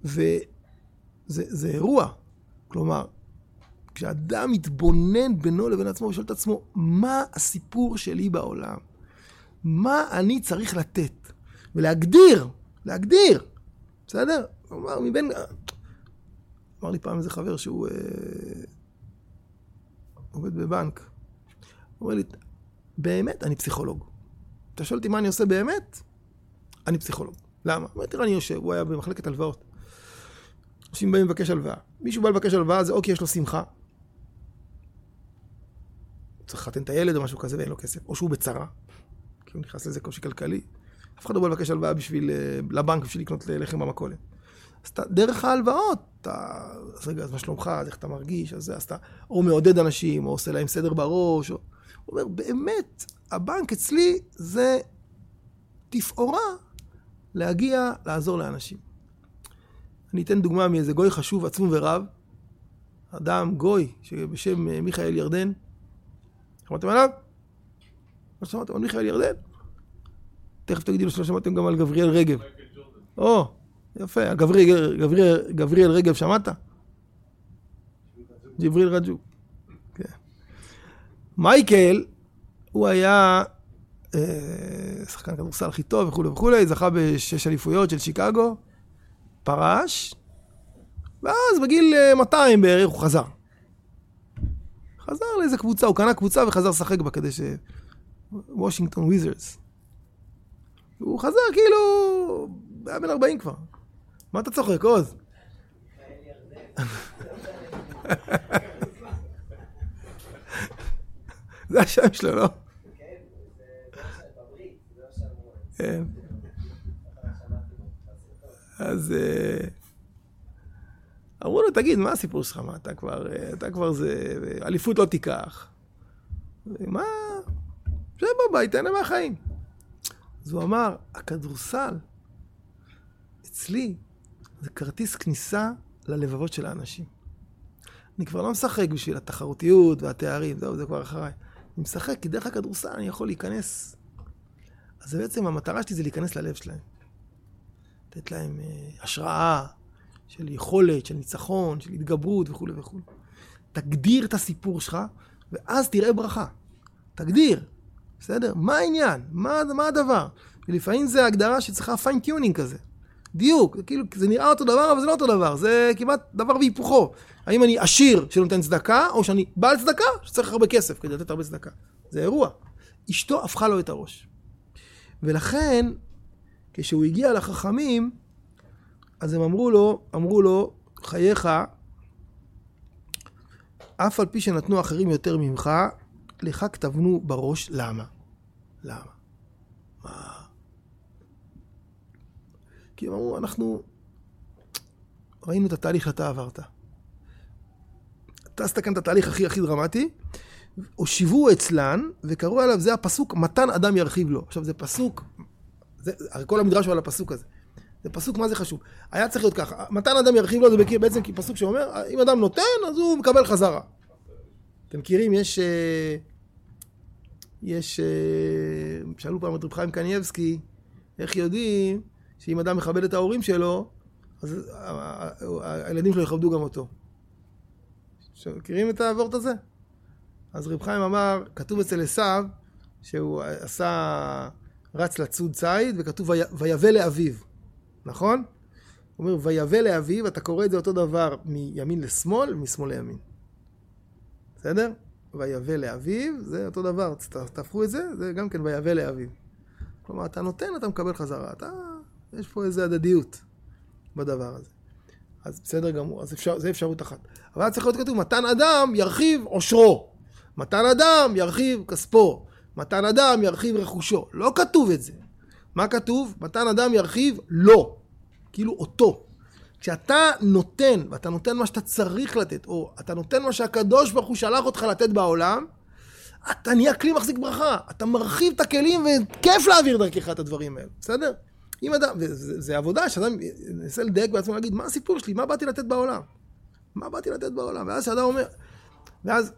Speaker 2: וזה אירוע. כלומר, כשאדם מתבונן בינו לבין עצמו ושואל את עצמו, מה הסיפור שלי בעולם? מה אני צריך לתת? ולהגדיר, להגדיר, בסדר? כלומר, מבין... אמר לי פעם איזה חבר שהוא אה, עובד בבנק. הוא אומר לי, באמת, אני פסיכולוג. אתה שואל אותי מה אני עושה באמת? אני פסיכולוג. למה? אמרתי לך, אני יושב, הוא היה במחלקת הלוואות. אנשים באים לבקש הלוואה. מישהו בא לבקש הלוואה, זה או כי יש לו שמחה. צריך לחתן את הילד או משהו כזה ואין לו כסף. או שהוא בצרה, כי הוא נכנס לזה קושי כלכלי. אף אחד לא בא לבקש הלוואה בשביל, אה, לבנק בשביל לקנות לחם במכולת. אז אתה, דרך ההלוואות, אתה, אז רגע, אז מה שלומך, אז איך אתה מרגיש, אז, אז אתה או מעודד אנשים, או עושה להם סדר בראש, או... הוא אומר, באמת, הבנק אצלי זה תפאורה להגיע, לעזור לאנשים. אני אתן דוגמה מאיזה גוי חשוב, עצום ורב, אדם, גוי, שבשם אה, מיכאל ירדן. שמעתם עליו? לא שמעתם על מיכאל ירדן? תכף תגידי לו שלא שמעתם גם על גבריאל רגב. או, יפה, גבריאל, רגב, שמעת? ג'בריל רג'ו. כן. מייקל, הוא היה אה, שחקן כדורסל הכי טוב וכולי וכולי, זכה בשש אליפויות של שיקגו, פרש, ואז בגיל אה, 200 בערך הוא חזר. חזר לאיזה קבוצה, הוא קנה קבוצה וחזר לשחק בה כדי ש... וושינגטון וויזרס. הוא חזר כאילו... היה בן 40 כבר. מה אתה צוחק, עוז? זה השם שלו, לא? כן. אז אה, אמרו לו, תגיד, מה הסיפור שלך? מה, אתה כבר, אה, אתה כבר זה, אליפות לא תיקח. מה? שב בבית, תהנה מהחיים. אז הוא אמר, הכדורסל, אצלי, זה כרטיס כניסה ללבבות של האנשים. אני כבר לא משחק בשביל התחרותיות והתארים, זהו, זה כבר אחריי. אני משחק כי דרך הכדורסל אני יכול להיכנס. אז בעצם המטרה שלי זה להיכנס ללב שלהם. לתת להם אה, השראה של יכולת, של ניצחון, של התגברות וכולי וכולי. תגדיר את הסיפור שלך, ואז תראה ברכה. תגדיר, בסדר? מה העניין? מה, מה הדבר? ולפעמים זה הגדרה שצריכה fine tuning כזה. דיוק, כאילו, זה נראה אותו דבר, אבל זה לא אותו דבר, זה כמעט דבר והיפוכו. האם אני עשיר שנותן צדקה, או שאני בעל צדקה שצריך הרבה כסף כדי לתת הרבה צדקה. זה אירוע. אשתו הפכה לו את הראש. ולכן, כשהוא הגיע לחכמים, אז הם אמרו לו, אמרו לו, חייך, אף על פי שנתנו אחרים יותר ממך, לך כתבנו בראש, למה? למה? מה? כי הם אמרו, אנחנו ראינו את התהליך שאתה עברת. אתה עשת כאן את התהליך הכי הכי דרמטי, הושיבו אצלן, וקראו עליו, זה הפסוק, מתן אדם ירחיב לו. עכשיו, זה פסוק, זה, הרי כל המדרש הוא על הפסוק הזה. זה פסוק, מה זה חשוב? היה צריך להיות ככה, מתן אדם ירחיב לו, זה בעצם פסוק שאומר, אם אדם נותן, אז הוא מקבל חזרה. אתם מכירים, יש... אה, יש... אה, שאלו פעם את רב חיים קנייבסקי, איך יודעים שאם אדם מכבד את ההורים שלו, אז הילדים שלו יכבדו גם אותו. מכירים את העבורת הזה? אז רב חיים אמר, כתוב אצל עשיו, שהוא עשה, רץ לצוד ציד, וכתוב ויבא לאביו, נכון? הוא אומר, ויבא לאביו, אתה קורא את זה אותו דבר מימין לשמאל, משמאל לימין. בסדר? ויבא לאביו, זה אותו דבר, תהפכו את זה, זה גם כן ויבא לאביו. כלומר, אתה נותן, אתה מקבל חזרה. אתה, יש פה איזו הדדיות בדבר הזה. אז בסדר גמור, אז אפשר, זה אפשרות אחת. אבל צריך להיות כתוב, מתן אדם ירחיב עושרו. מתן אדם ירחיב כספו. מתן אדם ירחיב רכושו. לא כתוב את זה. מה כתוב? מתן אדם ירחיב לא. כאילו אותו. כשאתה נותן, ואתה נותן מה שאתה צריך לתת, או אתה נותן מה שהקדוש ברוך הוא שלח אותך לתת בעולם, אתה נהיה כלי מחזיק ברכה. אתה מרחיב את הכלים וכיף להעביר דרכך את הדברים האלה, בסדר? אם אדם, וזה עבודה שאדם ינסה לדייק בעצמו, להגיד, מה הסיפור שלי? מה באתי לתת בעולם? מה באתי לתת בעולם? ואז שאדם אומר, ואז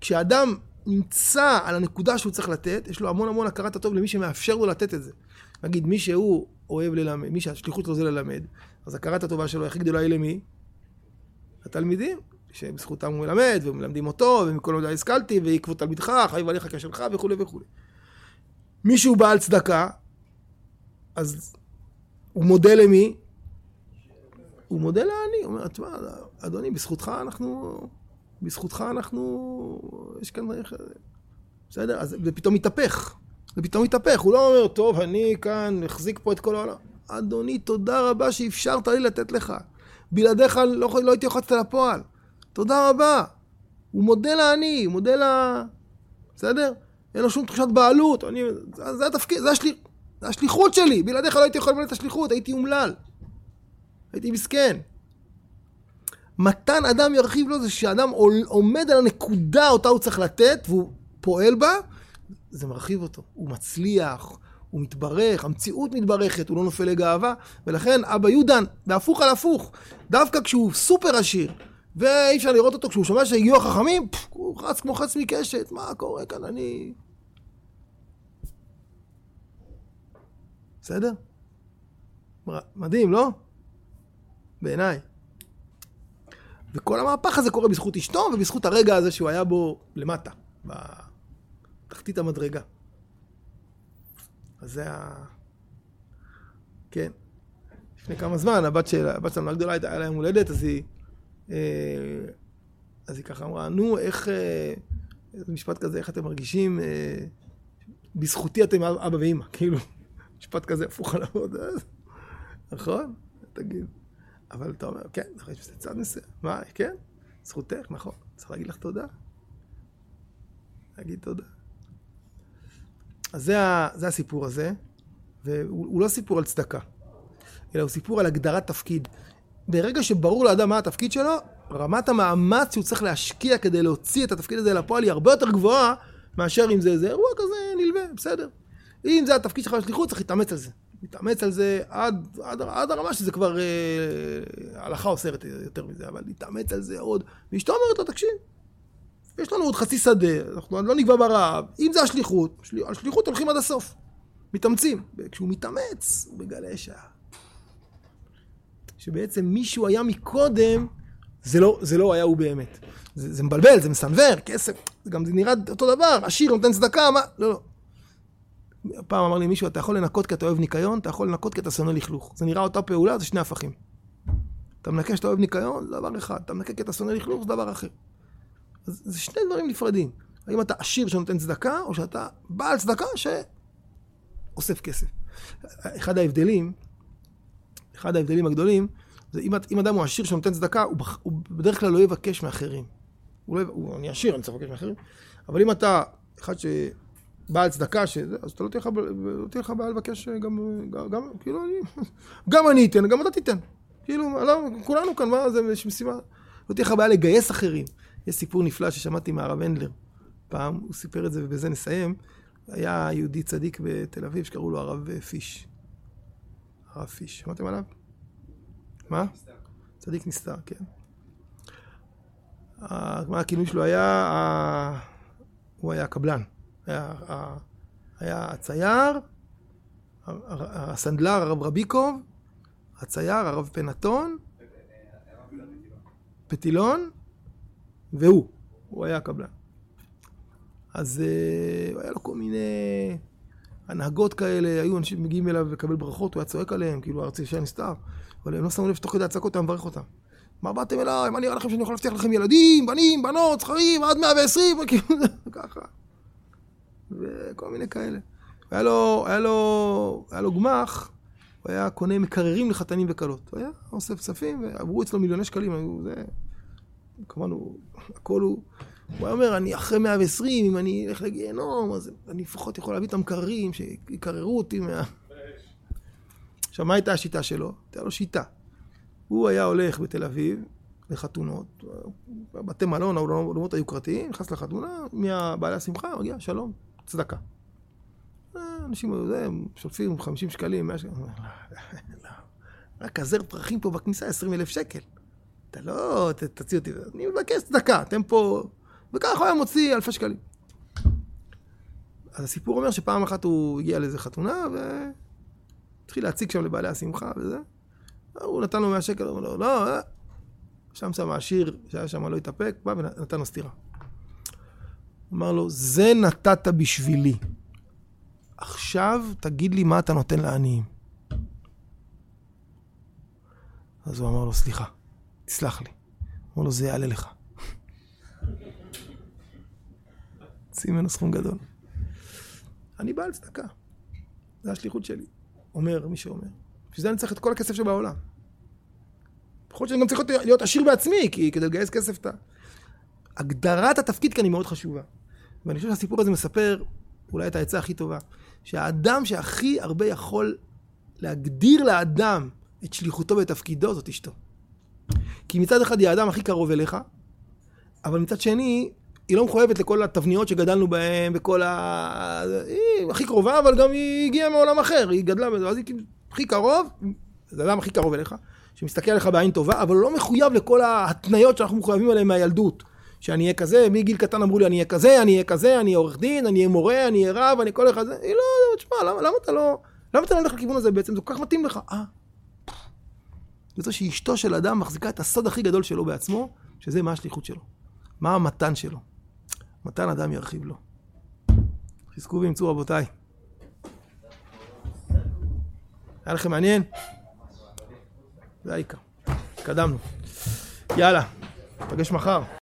Speaker 2: כשאדם נמצא על הנקודה שהוא צריך לתת, יש לו המון המון הכרת הטוב למי שמאפשר לו לתת את זה. נגיד, מי שהוא אוהב ללמד, מי שהשליחות שלו זה ללמד, אז הכרת הטובה שלו הכי גדולה היא למי? התלמידים, שבזכותם הוא מלמד, ומלמדים אותו, ומכל מידע השכלתי, ועקבות תלמידך, חייב עליך כשלך, וכולי וכולי. מי שהוא בעל צדקה, אז הוא מודה למי? הוא מודה לעני, הוא אומר, תשמע, אדוני, בזכותך אנחנו, בזכותך אנחנו, יש כאן, בסדר? אז זה פתאום מתהפך. זה פתאום מתהפך. הוא לא אומר, טוב, אני כאן מחזיק פה את כל העולם. אדוני, תודה רבה שאפשרת לי לתת לך. בלעדיך לא, לא הייתי יכול לצאת לפועל. תודה רבה. הוא מודה לעני, הוא מודה ל... בסדר? אין לו שום תחושת בעלות. אני, זה, זה התפקיד, זה, השליח, זה השליחות שלי. בלעדיך לא הייתי יכול למלא את השליחות, הייתי אומלל. הייתי מסכן. מתן אדם ירחיב לו זה שאדם עומד על הנקודה אותה הוא צריך לתת והוא פועל בה, זה מרחיב אותו. הוא מצליח, הוא מתברך, המציאות מתברכת, הוא לא נופל לגאווה, ולכן אבא יהודן, בהפוך על הפוך, דווקא כשהוא סופר עשיר, ואי אפשר לראות אותו כשהוא שומע שהגיעו החכמים, פף, הוא רץ כמו חץ מקשת, מה קורה כאן, אני... בסדר? מדהים, לא? בעיניי. וכל המהפך הזה קורה בזכות אשתו ובזכות הרגע הזה שהוא היה בו למטה, בתחתית המדרגה. אז זה ה... כן. לפני כמה זמן, הבת של, הבת שלנו הגדולה היה לה יום הולדת, אז היא... אה, אז היא ככה אמרה, נו, איך... אה, איזה משפט כזה, איך אתם מרגישים? אה, בזכותי אתם אבא ואימא, כאילו, משפט כזה הפוך על העבוד, נכון? תגיד. אבל אתה אומר, כן, נכון, יש בזה צד מסוים. מה, כן, זכותך, נכון. צריך להגיד לך תודה. להגיד תודה. אז זה, זה הסיפור הזה, והוא לא סיפור על צדקה, אלא הוא סיפור על הגדרת תפקיד. ברגע שברור לאדם מה התפקיד שלו, רמת המאמץ שהוא צריך להשקיע כדי להוציא את התפקיד הזה לפועל היא הרבה יותר גבוהה מאשר אם זה איזה אירוע כזה נלווה, בסדר. אם זה התפקיד שלך בשליחות, צריך להתאמץ על זה. להתאמץ על זה עד, עד, עד הרמה שזה כבר אה, הלכה אוסרת יותר מזה, אבל להתאמץ על זה עוד. ואשתו אומרת לו, תקשיב, יש לנו עוד חצי שדה, אנחנו לא נגבה ברעב. אם זה השליחות, על שליחות הולכים עד הסוף. מתאמצים. וכשהוא מתאמץ, הוא מגלה שה... שבעצם מישהו היה מקודם, זה לא, זה לא היה הוא באמת. זה, זה מבלבל, זה מסנוור, כסף, גם זה נראה אותו דבר, עשיר נותן צדקה, מה? לא, לא. פעם אמר לי מישהו, אתה יכול לנקות כי אתה אוהב ניקיון, אתה יכול לנקות כי אתה שונא לכלוך. זה נראה אותה פעולה, זה שני הפכים. אתה מנקה שאתה אוהב ניקיון, זה דבר אחד. אתה מנקה כי אתה שונא לכלוך, זה דבר אחר. אז זה שני דברים נפרדים. האם אתה עשיר שנותן צדקה, או שאתה בעל צדקה שאוסף כסף. אחד ההבדלים, אחד ההבדלים הגדולים, זה אם, אם אדם הוא עשיר שנותן צדקה, הוא, הוא בדרך כלל לא יבקש מאחרים. הוא לא, הוא, אני עשיר, אני צריך לבקש מאחרים. אבל אם אתה אחד ש... בעל צדקה, שזה, אז אתה לא תהיה לא לך בעיה לבקש גם, גם, גם, כאילו, אני, גם אני אתן, גם אתה תיתן. כאילו, לא, כולנו כאן, מה זה, יש משימה. לא תהיה לך בעיה לגייס אחרים. יש סיפור נפלא ששמעתי מהרב הנדלר. פעם, הוא סיפר את זה ובזה נסיים. היה יהודי צדיק בתל אביב שקראו לו הרב פיש. הרב פיש, שמעתם עליו? מה? צדיק נסתר, כן. מה הכינוי שלו היה? הוא היה קבלן. היה, הצייר, הסנדלר הרב רביקוב, הצייר הרב פנתון, פטילון, והוא, הוא היה הקבלן. אז uh, היה לו כל מיני הנהגות כאלה, היו אנשים מגיעים אליו לקבל ברכות, הוא היה צועק עליהם, כאילו ארצי ישן נסתר, אבל הם לא שמו לב שתוך כדי הצעקות היה מברך אותם. מה באתם אליי? מה נראה לכם שאני יכול להבטיח לכם ילדים, בנים, בנות, זכרים, עד 120, כאילו, ככה. וכל מיני כאלה. היה לו, היה לו, היה לו גמ"ח, הוא היה קונה מקררים לחתנים וכלות. הוא היה אוסף כספים, ועברו אצלו מיליוני שקלים, היו, זה... כמובן, הוא, הכל הוא... הוא היה אומר, אני אחרי 120, אם אני אלך לגיהנום, אז אני לפחות יכול להביא את המקררים, שיקררו אותי מה... עכשיו, מה הייתה השיטה שלו? הייתה לו שיטה. הוא היה הולך בתל אביב לחתונות, בתי מלון, האולמות היוקרתיים, נכנס לחתונה, מהבעלי השמחה, מגיע, שלום, צדקה. אה, אנשים שולפים 50 שקלים, 100 שקלים. רק הזר פרחים פה בכניסה 20 אלף שקל. אתה לא תוציא אותי, אני מבקש צדקה, אתם פה... וככה הוא היה מוציא אלפי שקלים. אז הסיפור אומר שפעם אחת הוא הגיע לאיזה חתונה, והתחיל להציג שם לבעלי השמחה וזה. הוא נתן לו 100 שקל, הוא אומר לו, לא, אה. שם שם העשיר שהיה שם לא התאפק, בא ונתן לו סטירה. אמר לו, זה נתת בשבילי. עכשיו תגיד לי מה אתה נותן לעניים. אז הוא אמר לו, סליחה, תסלח לי. אמר לו, זה יעלה לך. תוציא ממנו סכום גדול. אני בעל צדקה. זה השליחות שלי. אומר מי שאומר. בשביל זה אני צריך את כל הכסף שבעולם. יכול להיות שאני גם צריך להיות עשיר בעצמי, כי כדי לגייס כסף אתה... הגדרת התפקיד כאן היא מאוד חשובה. ואני חושב שהסיפור הזה מספר אולי את העצה הכי טובה. שהאדם שהכי הרבה יכול להגדיר לאדם את שליחותו ותפקידו זאת אשתו. כי מצד אחד היא האדם הכי קרוב אליך, אבל מצד שני, היא לא מחויבת לכל התבניות שגדלנו בהן, וכל ה... היא הכי קרובה, אבל גם היא הגיעה מעולם אחר, היא גדלה בזה, אז היא כאילו הכי קרוב, זה האדם הכי קרוב אליך, שמסתכל עליך בעין טובה, אבל הוא לא מחויב לכל ההתניות שאנחנו מחויבים אליהן מהילדות. שאני אהיה כזה, מגיל קטן אמרו לי אני אהיה כזה, אני אהיה כזה, אני אהיה עורך דין, אני אהיה מורה, אני אהיה רב, אני כל אחד, היא לא, תשמע, למה, למה אתה לא, למה אתה לא הולך לכיוון הזה בעצם, זה כל כך מתאים לך, אה. זה שאשתו של אדם מחזיקה את הסוד הכי גדול שלו בעצמו, שזה מה השליחות שלו. מה המתן שלו. מתן אדם ירחיב לו. חזקו ואמצו רבותיי. היה לכם מעניין? זה העיקר. התקדמנו. יאללה, נפגש מחר.